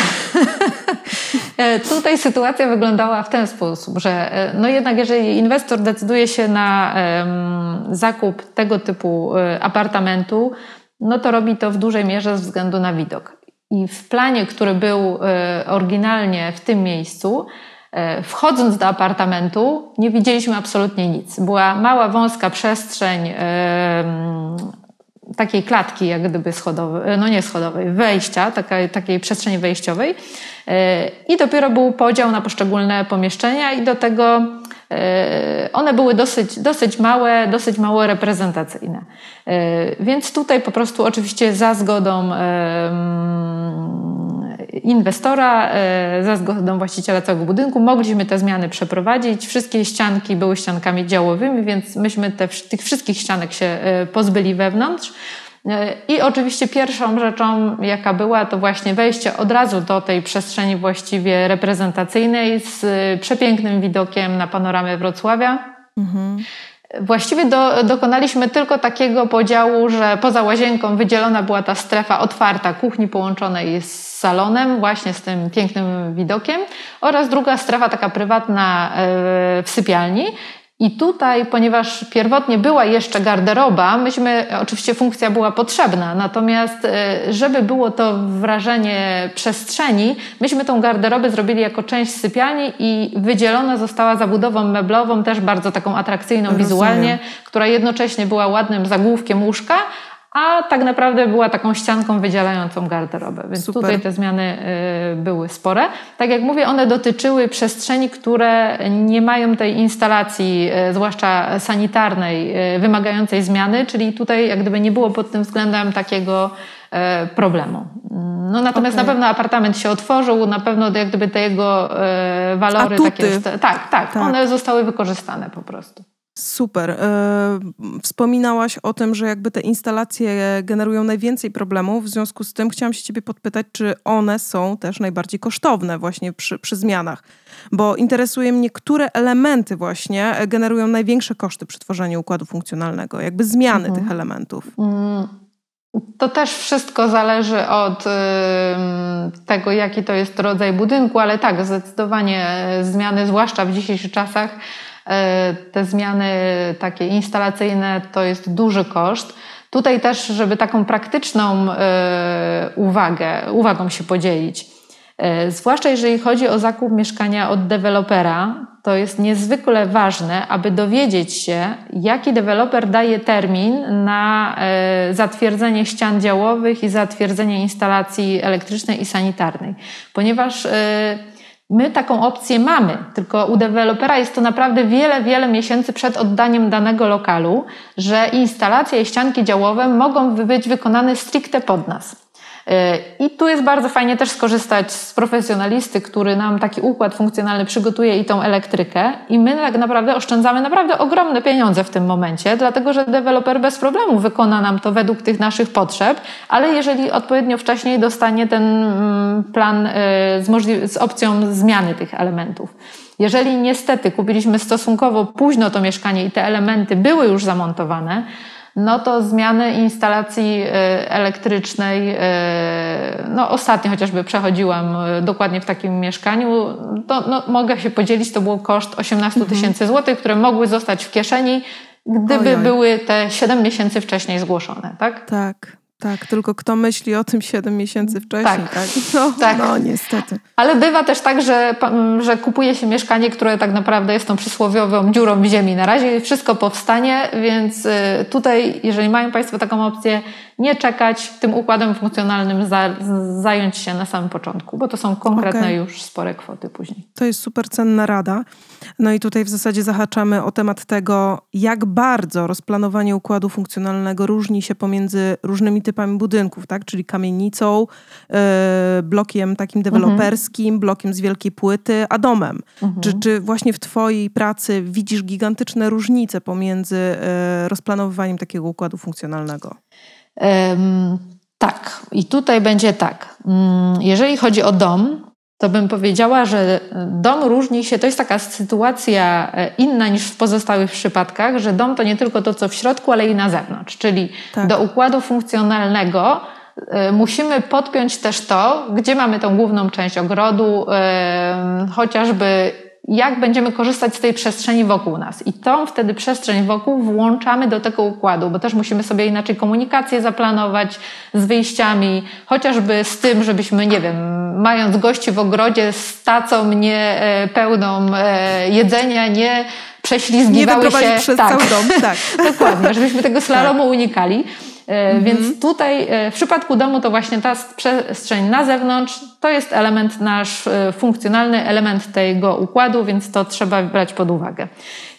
E, tutaj sytuacja wyglądała w ten sposób, że e, no jednak jeżeli inwestor decyduje się na um, zakup tego typu e, apartamentu, no to robi to w dużej mierze ze względu na widok. I w planie, który był oryginalnie w tym miejscu, wchodząc do apartamentu, nie widzieliśmy absolutnie nic. Była mała, wąska przestrzeń takiej klatki, jak gdyby schodowej, no nie schodowej, wejścia, takiej, takiej przestrzeni wejściowej. E, I dopiero był podział na poszczególne pomieszczenia, i do tego e, one były dosyć, dosyć małe, dosyć mało reprezentacyjne. E, więc tutaj po prostu oczywiście za zgodą inwestora, za zgodą właściciela całego budynku mogliśmy te zmiany przeprowadzić. Wszystkie ścianki były ściankami działowymi, więc myśmy te, tych wszystkich ścianek się pozbyli wewnątrz. I oczywiście pierwszą rzeczą, jaka była, to właśnie wejście od razu do tej przestrzeni właściwie reprezentacyjnej z przepięknym widokiem na panoramę Wrocławia. Mhm. Właściwie do, dokonaliśmy tylko takiego podziału, że poza łazienką wydzielona była ta strefa otwarta kuchni połączonej z salonem, właśnie z tym pięknym widokiem, oraz druga strefa taka prywatna e, w sypialni. I tutaj, ponieważ pierwotnie była jeszcze garderoba, myśmy, oczywiście funkcja była potrzebna, natomiast e, żeby było to wrażenie przestrzeni, myśmy tą garderobę zrobili jako część sypialni i wydzielona została zabudową meblową, też bardzo taką atrakcyjną Rozumiem. wizualnie, która jednocześnie była ładnym zagłówkiem łóżka, a tak naprawdę była taką ścianką wydzielającą garderobę. Więc Super. tutaj te zmiany y, były spore. Tak jak mówię, one dotyczyły przestrzeni, które nie mają tej instalacji, y, zwłaszcza sanitarnej, y, wymagającej zmiany, czyli tutaj jak gdyby nie było pod tym względem takiego problemu. No natomiast okay. na pewno apartament się otworzył, na pewno jak gdyby te jego walory Atuty. takie. Tak, tak, tak, one zostały wykorzystane po prostu. Super. E, wspominałaś o tym, że jakby te instalacje generują najwięcej problemów. W związku z tym chciałam się ciebie podpytać, czy one są też najbardziej kosztowne właśnie przy, przy zmianach. Bo interesuje mnie, które elementy właśnie generują największe koszty przy tworzeniu układu funkcjonalnego, jakby zmiany mhm. tych elementów. Mm, to też wszystko zależy od tego, jaki to jest rodzaj budynku, ale tak, zdecydowanie zmiany, zwłaszcza w dzisiejszych czasach, te zmiany takie instalacyjne to jest duży koszt. Tutaj też, żeby taką praktyczną e, uwagę, uwagą się podzielić. E, zwłaszcza jeżeli chodzi o zakup mieszkania od dewelopera, to jest niezwykle ważne, aby dowiedzieć się, jaki deweloper daje termin na e, zatwierdzenie ścian działowych i zatwierdzenie instalacji elektrycznej i sanitarnej, ponieważ e, My taką opcję mamy, tylko u dewelopera jest to naprawdę wiele, wiele miesięcy przed oddaniem danego lokalu, że instalacje i ścianki działowe mogą być wykonane stricte pod nas. I tu jest bardzo fajnie też skorzystać z profesjonalisty, który nam taki układ funkcjonalny przygotuje i tą elektrykę. I my tak naprawdę oszczędzamy naprawdę ogromne pieniądze w tym momencie, dlatego że deweloper bez problemu wykona nam to według tych naszych potrzeb, ale jeżeli odpowiednio wcześniej dostanie ten mm, plan y, z, z opcją zmiany tych elementów. Jeżeli niestety kupiliśmy stosunkowo późno to mieszkanie i te elementy były już zamontowane, no to zmiany instalacji y, elektrycznej, y, no ostatnio chociażby przechodziłam y, dokładnie w takim mieszkaniu, to no, mogę się podzielić, to był koszt 18 mhm. tysięcy złotych, które mogły zostać w kieszeni, gdyby Ojoj. były te 7 miesięcy wcześniej zgłoszone, tak? Tak. Tak, tylko kto myśli o tym 7 miesięcy wcześniej, tak? tak? (laughs) No, tak. no niestety. Ale bywa też tak, że, że kupuje się mieszkanie, które tak naprawdę jest tą przysłowiową dziurą w ziemi. Na razie wszystko powstanie, więc y, tutaj, jeżeli mają Państwo taką opcję, nie czekać, tym układem funkcjonalnym za, zająć się na samym początku, bo to są konkretne okay. już spore kwoty później. To jest super cenna rada. No i tutaj w zasadzie zahaczamy o temat tego, jak bardzo rozplanowanie układu funkcjonalnego różni się pomiędzy różnymi typami budynków, tak? czyli kamienicą, yy, blokiem takim mhm. deweloperskim, mhm. blokiem z wielkiej płyty, a domem. Mhm. Czy, czy właśnie w Twojej pracy widzisz gigantyczne różnice pomiędzy yy, rozplanowywaniem takiego układu funkcjonalnego? Um, tak, i tutaj będzie tak. Mm, jeżeli chodzi o dom, to bym powiedziała, że dom różni się, to jest taka sytuacja e, inna niż w pozostałych przypadkach, że dom to nie tylko to, co w środku, ale i na zewnątrz. Czyli tak. do układu funkcjonalnego e, musimy podpiąć też to, gdzie mamy tą główną część ogrodu, chociażby jak będziemy korzystać z tej przestrzeni wokół nas. I tą wtedy przestrzeń wokół włączamy do tego układu, bo też musimy sobie inaczej komunikację zaplanować z wyjściami, chociażby z tym, żebyśmy, nie wiem, mając gości w ogrodzie z tacą nie e, pełną e, jedzenia, nie prześlizgiwały nie się. przez tak. cały dom, tak. (laughs) Dokładnie, żebyśmy tego slalomu tak. unikali. Mhm. Więc tutaj e, w przypadku domu to właśnie ta przestrzeń na zewnątrz to jest element nasz e, funkcjonalny, element tego układu, więc to trzeba brać pod uwagę.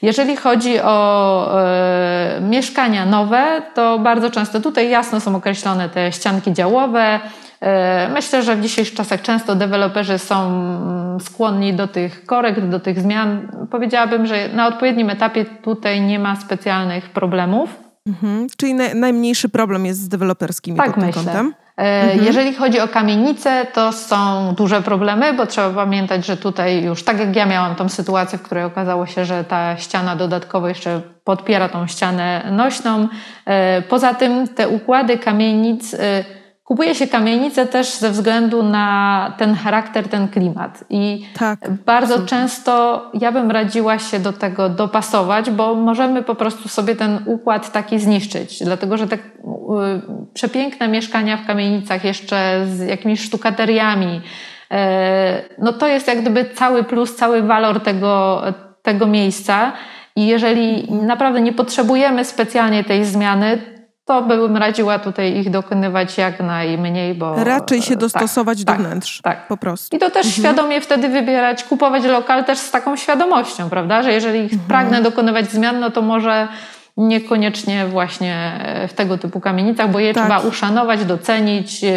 Jeżeli chodzi o e, mieszkania nowe, to bardzo często tutaj jasno są określone te ścianki działowe. E, myślę, że w dzisiejszych czasach często deweloperzy są mm, skłonni do tych korekt, do tych zmian. Powiedziałabym, że na odpowiednim etapie tutaj nie ma specjalnych problemów. Mhm. Czyli na, najmniejszy problem jest z deweloperskimi tak, pod myślę. kątem? E, mhm. Jeżeli chodzi o kamienice, to są duże problemy, bo trzeba pamiętać, że tutaj już tak jak ja miałam tą sytuację, w której okazało się, że ta ściana dodatkowo jeszcze podpiera tą ścianę nośną. E, poza tym te układy kamienic e, Kupuje się kamienice też ze względu na ten charakter, ten klimat. I tak, bardzo absolutnie. często ja bym radziła się do tego dopasować, bo możemy po prostu sobie ten układ taki zniszczyć. Dlatego, że te y, przepiękne mieszkania w kamienicach jeszcze z jakimiś sztukateriami, y, no to jest jak gdyby cały plus, cały walor tego, tego miejsca. I jeżeli naprawdę nie potrzebujemy specjalnie tej zmiany, to bym radziła tutaj ich dokonywać jak najmniej, bo... Raczej się tak, dostosować tak, do tak, wnętrz, tak. po prostu. I to też mhm. świadomie wtedy wybierać, kupować lokal też z taką świadomością, prawda, że jeżeli mhm. pragnę dokonywać zmian, no to może niekoniecznie właśnie w tego typu kamienicach, bo je tak. trzeba uszanować, docenić, yy,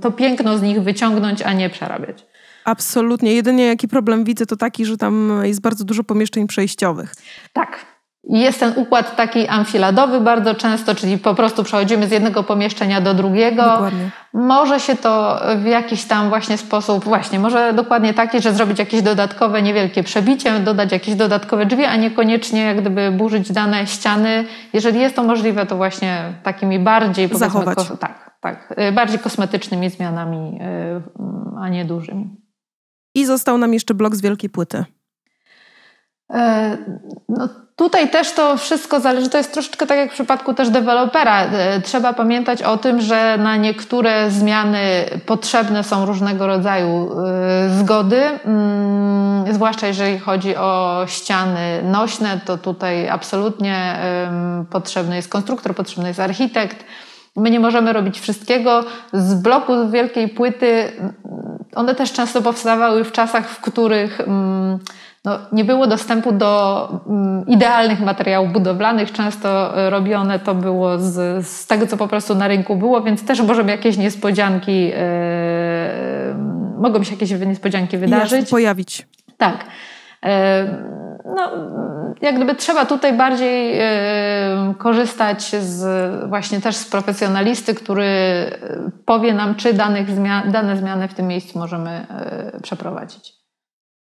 to piękno z nich wyciągnąć, a nie przerabiać. Absolutnie. Jedynie jaki problem widzę, to taki, że tam jest bardzo dużo pomieszczeń przejściowych. Tak. Jest ten układ taki amfiladowy bardzo często, czyli po prostu przechodzimy z jednego pomieszczenia do drugiego. Dokładnie. Może się to w jakiś tam właśnie sposób, właśnie, może dokładnie taki, że zrobić jakieś dodatkowe niewielkie przebicie, dodać jakieś dodatkowe drzwi, a niekoniecznie jak gdyby burzyć dane ściany. Jeżeli jest to możliwe, to właśnie takimi bardziej Zachować. tak, tak, y, bardziej kosmetycznymi zmianami, y, a nie dużymi. I został nam jeszcze blok z wielkiej płyty. E, no, tutaj też to wszystko zależy, to jest troszeczkę tak jak w przypadku też dewelopera. E, trzeba pamiętać o tym, że na niektóre zmiany potrzebne są różnego rodzaju e, zgody, mm, zwłaszcza jeżeli chodzi o ściany nośne, to tutaj absolutnie potrzebny jest konstruktor, potrzebny jest architekt. My nie możemy robić wszystkiego. Z bloku wielkiej płyty, one też często powstawały w czasach, w których mm, no, nie było dostępu do mm, idealnych materiałów budowlanych. Często e, robione to było z, z tego, co po prostu na rynku było, więc też możemy jakieś niespodzianki, yy, mogą się jakieś niespodzianki wydarzyć. Jasne, pojawić. Tak. No, jak gdyby trzeba tutaj bardziej korzystać z, właśnie też z profesjonalisty, który powie nam, czy danych zmian, dane zmiany w tym miejscu możemy przeprowadzić.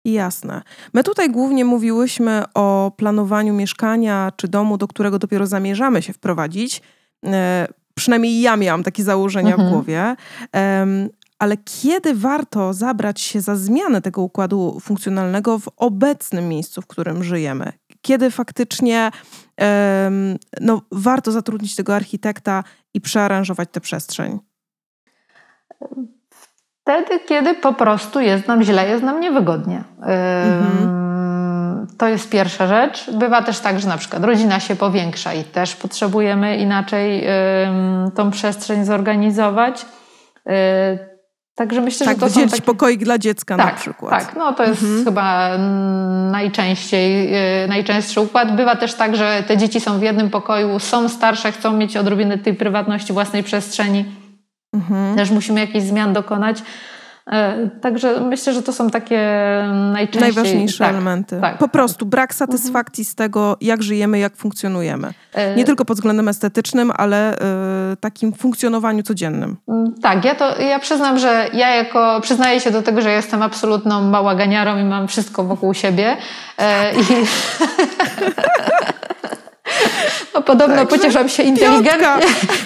Jasne. My tutaj głównie mówiłyśmy o planowaniu mieszkania czy domu, do którego dopiero zamierzamy się wprowadzić. E, przynajmniej ja miałam takie założenia mhm. w głowie. ale kiedy warto zabrać się za zmianę tego układu funkcjonalnego w obecnym miejscu, w którym żyjemy? Kiedy faktycznie no, warto zatrudnić tego architekta i przearanżować tę przestrzeń? Wtedy, kiedy po prostu jest nam źle, jest nam niewygodnie. Mhm. To jest pierwsza rzecz. Bywa też tak, że na przykład rodzina się powiększa i też potrzebujemy inaczej tą przestrzeń zorganizować. Y, także myślę, tak, że to są takie... pokoik dla dziecka tak, na przykład. Tak, no to jest mhm. chyba najczęściej, y, najczęstszy układ. Bywa też tak, że te dzieci są w jednym pokoju, są starsze, chcą mieć odrobinę tej prywatności własnej przestrzeni Mhm. Też musimy jakichś zmian dokonać. E, także myślę, że to są takie najczęściej... Najważniejsze tak, elementy. Tak. Po prostu brak satysfakcji z tego, jak żyjemy, jak funkcjonujemy. E, Nie tylko pod względem estetycznym, ale y, takim funkcjonowaniu codziennym. Mm, tak, ja to ja przyznam, że ja jako przyznaję się do tego, że jestem absolutną bałaganiarą i mam wszystko wokół siebie. I (laughs) No, podobno tak, pocieszam się inteligentnie,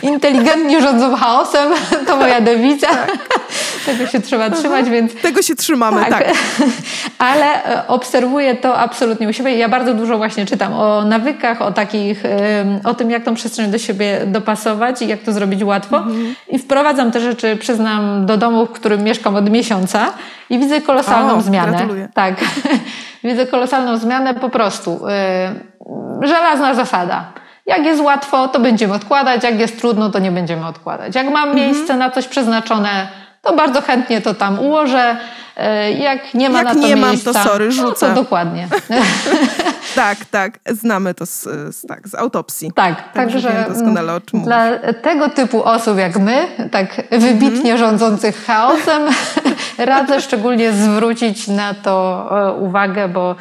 inteligentnie rządzą chaosem, to moja dewiza. Tak. Tego się trzeba trzymać, więc... Tego się trzymamy, tak. tak. (laughs) Ale e, obserwuję to absolutnie u siebie. Ja bardzo dużo właśnie czytam o nawykach, o takich, o tym, jak tą przestrzeń do siebie dopasować i jak to zrobić łatwo. Mhm. I wprowadzam te rzeczy, przyznam, do domu, w którym mieszkam od miesiąca i widzę kolosalną o, zmianę. Gratuluję. Tak. (laughs) widzę kolosalną zmianę po prostu. Yy, żelazna zasada jak jest łatwo, to będziemy odkładać, jak jest trudno, to nie będziemy odkładać. Jak mam mhm. miejsce na coś przeznaczone, to bardzo chętnie to tam ułożę. E, jak nie ma Jak na to nie miejsca, mam, to sorry, rzucę. No to dokładnie. (laughs) (laughs) tak, tak. Znamy to z, z, tak, z autopsji. Tak, także wiem doskonale o czym Dla mówisz. tego typu osób jak my, tak wybitnie mhm. rządzących chaosem, (laughs) radzę szczególnie zwrócić na to e, uwagę, bo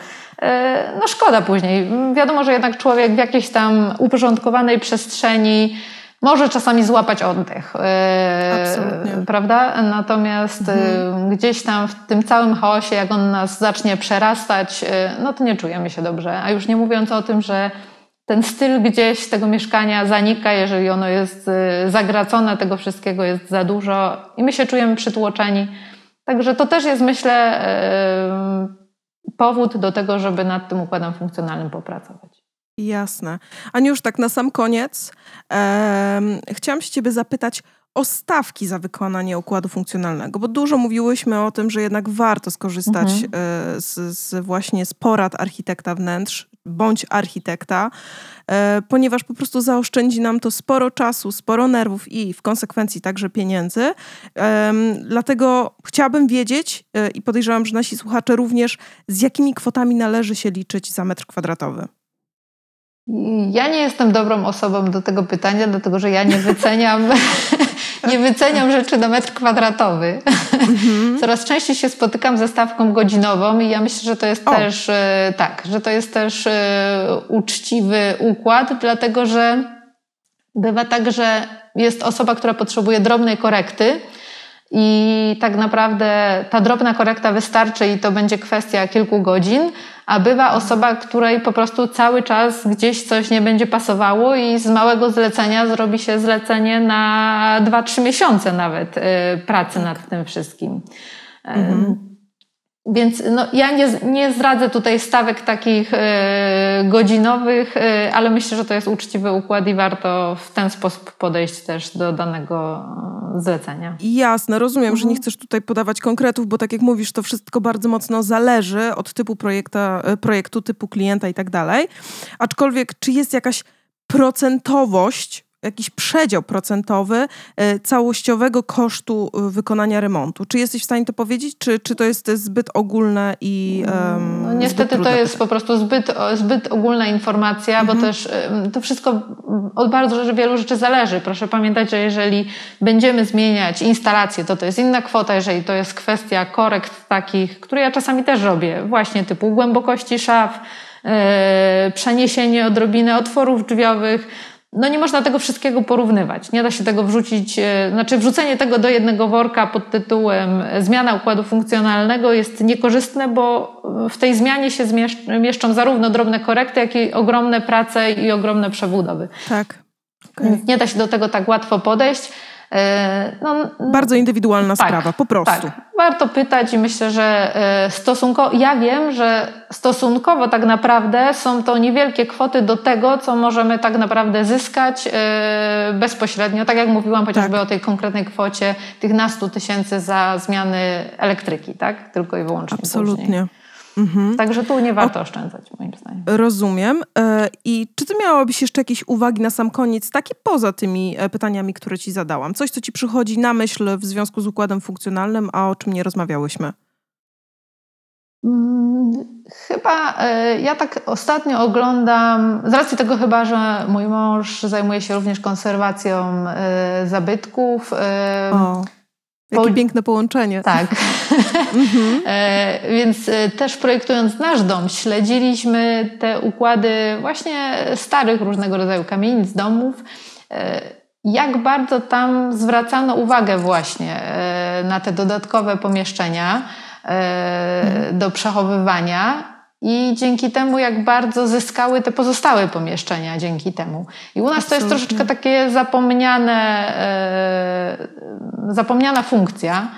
E, no szkoda później. Wiadomo, że jednak człowiek w jakiejś tam uporządkowanej przestrzeni może czasami złapać oddech. E, Absolutnie. Prawda? Natomiast e, mhm. gdzieś tam w tym całym chaosie, jak on nas zacznie przerastać, no to nie czujemy się dobrze. A już nie mówiąc o tym, że ten styl gdzieś tego mieszkania zanika, jeżeli ono jest zagracone, tego wszystkiego jest za dużo i my się czujemy przytłoczeni. Także to też jest, myślę, powód do tego, żeby nad tym układem funkcjonalnym popracować. Jasne. Aniu, już tak na sam koniec chciałam się ciebie zapytać o stawki za wykonanie układu funkcjonalnego, bo dużo mówiłyśmy o tym, że jednak warto skorzystać mhm. E, z, z, właśnie z porad architekta wnętrz bądź architekta, e, ponieważ po prostu zaoszczędzi nam to sporo czasu, sporo nerwów i w konsekwencji także pieniędzy. Dlatego chciałabym wiedzieć e, i podejrzewam, że nasi słuchacze również, z jakimi kwotami należy się liczyć za metr kwadratowy. Ja nie jestem dobrą osobą do tego pytania, dlatego że ja nie wyceniam, (laughs) nie wyceniam rzeczy na metr kwadratowy. Mhm. (laughs) Coraz częściej się spotykam ze stawką godzinową i ja myślę, że to jest o. też e, tak, że to jest też e, uczciwy układ, dlatego że bywa tak, że jest osoba, która potrzebuje drobnej korekty i tak naprawdę ta drobna korekta wystarczy i to będzie kwestia kilku godzin, a bywa osoba, której po prostu cały czas gdzieś coś nie będzie pasowało i z małego zlecenia zrobi się zlecenie na 2-3 miesiące nawet y, pracy nad tym wszystkim. Mhm. Więc no, ja nie, nie zdradzę tutaj stawek takich e, godzinowych, e, ale myślę, że to jest uczciwy układ i warto w ten sposób podejść też do danego e, zlecenia. Jasne, rozumiem, mhm. że nie chcesz tutaj podawać konkretów, bo tak jak mówisz, to wszystko bardzo mocno zależy od typu projekta, projektu, typu klienta i tak dalej. Aczkolwiek, czy jest jakaś procentowość jakiś przedział procentowy e, całościowego kosztu e, wykonania remontu. Czy jesteś w stanie to powiedzieć, czy, czy to jest zbyt ogólne i um, no, Niestety to jest po prostu zbyt, zbyt ogólna informacja, mhm. bo też to wszystko od bardzo wielu rzeczy zależy. Proszę pamiętać, że jeżeli będziemy zmieniać instalację, to to jest inna kwota, jeżeli to jest kwestia korekt takich, które ja czasami też robię, właśnie typu głębokości szaf, yy, przeniesienie odrobiny otworów drzwiowych, no nie można tego wszystkiego porównywać. Nie da się tego wrzucić, e, znaczy wrzucenie tego do jednego worka pod tytułem zmiana układu funkcjonalnego jest niekorzystne, bo w tej zmianie się mieszczą zarówno drobne korekty, jak i ogromne prace i ogromne przebudowy. Tak. Okay. Nie da się do tego tak łatwo podejść. E, no, Bardzo indywidualna tak, sprawa, po prostu. Tak. Warto pytać i myślę, że e, stosunkowo, ja wiem, że stosunkowo tak naprawdę są to niewielkie kwoty do tego, co możemy tak naprawdę zyskać e, bezpośrednio. Tak jak mówiłam chociażby tak. o tej konkretnej kwocie tych nastu tysięcy za zmiany elektryki, tak? Tylko i wyłącznie. Absolutnie. Później. Mhm. Także tu nie warto o, oszczędzać, moim zdaniem. Rozumiem. E, I czy ty miałabyś jeszcze jakieś uwagi na sam koniec, takie poza tymi e, pytaniami, które ci zadałam? Coś, co ci przychodzi na myśl w związku z układem funkcjonalnym, a o czym nie rozmawiałyśmy? Mm, chyba e, ja tak ostatnio oglądam, z racji tego chyba, że mój mąż zajmuje się również konserwacją zabytków. O. Jakie piękne połączenie. Tak. (laughs) mhm. (laughs) e, więc e, też projektując nasz dom, śledziliśmy te układy właśnie starych różnego rodzaju kamienic, domów. E, jak bardzo tam zwracano uwagę właśnie e, na te dodatkowe pomieszczenia e, do przechowywania i dzięki temu, jak bardzo zyskały te pozostałe pomieszczenia dzięki temu. I u nas Absolutnie. to jest troszeczkę takie zapomniane, e, zapomniana funkcja.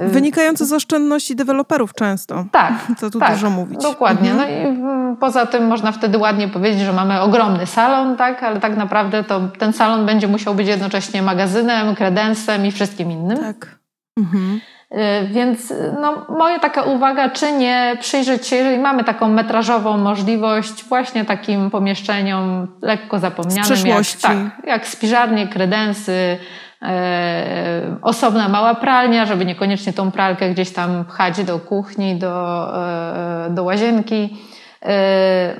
Wynikające z oszczędności deweloperów często. Tak. (laughs) Co tu tak, dużo mówić. Dokładnie. Mhm. No i mm, poza tym można wtedy ładnie powiedzieć, że mamy ogromny salon, tak, ale tak naprawdę to ten salon będzie musiał być jednocześnie magazynem, kredensem i wszystkim innym. Tak. Mhm. Y, więc no, moja taka uwaga, czy nie przyjrzeć się, jeżeli mamy taką metrażową możliwość, właśnie takim pomieszczeniom lekko zapomnianym, jak, tak, jak spiżarnie, kredensy, e, osobna mała pralnia, żeby niekoniecznie tą pralkę gdzieś tam pchać do kuchni, do, e, do łazienki. E,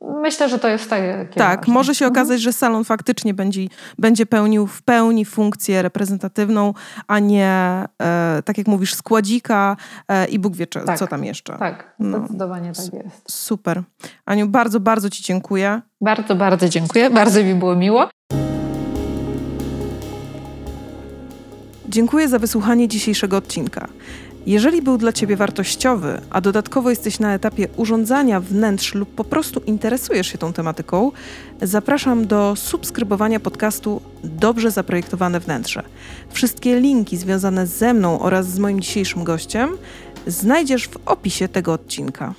myślę, że to jest takie. Tak, ważne. może się mhm. okazać, że salon faktycznie będzie, będzie pełnił w pełni funkcję reprezentatywną, a nie, e, tak jak mówisz, składzika e, i Bóg wie, co, tak, co tam jeszcze. Tak, no. zdecydowanie tak jest. Super. Aniu, bardzo, bardzo Ci dziękuję. Bardzo, bardzo dziękuję. Bardzo mi było miło. Dziękuję za wysłuchanie dzisiejszego odcinka. Jeżeli był dla Ciebie wartościowy, a dodatkowo jesteś na etapie urządzania wnętrz lub po prostu interesujesz się tą tematyką, zapraszam do subskrybowania podcastu Dobrze Zaprojektowane Wnętrze. Wszystkie linki związane ze mną oraz z moim dzisiejszym gościem znajdziesz w opisie tego odcinka.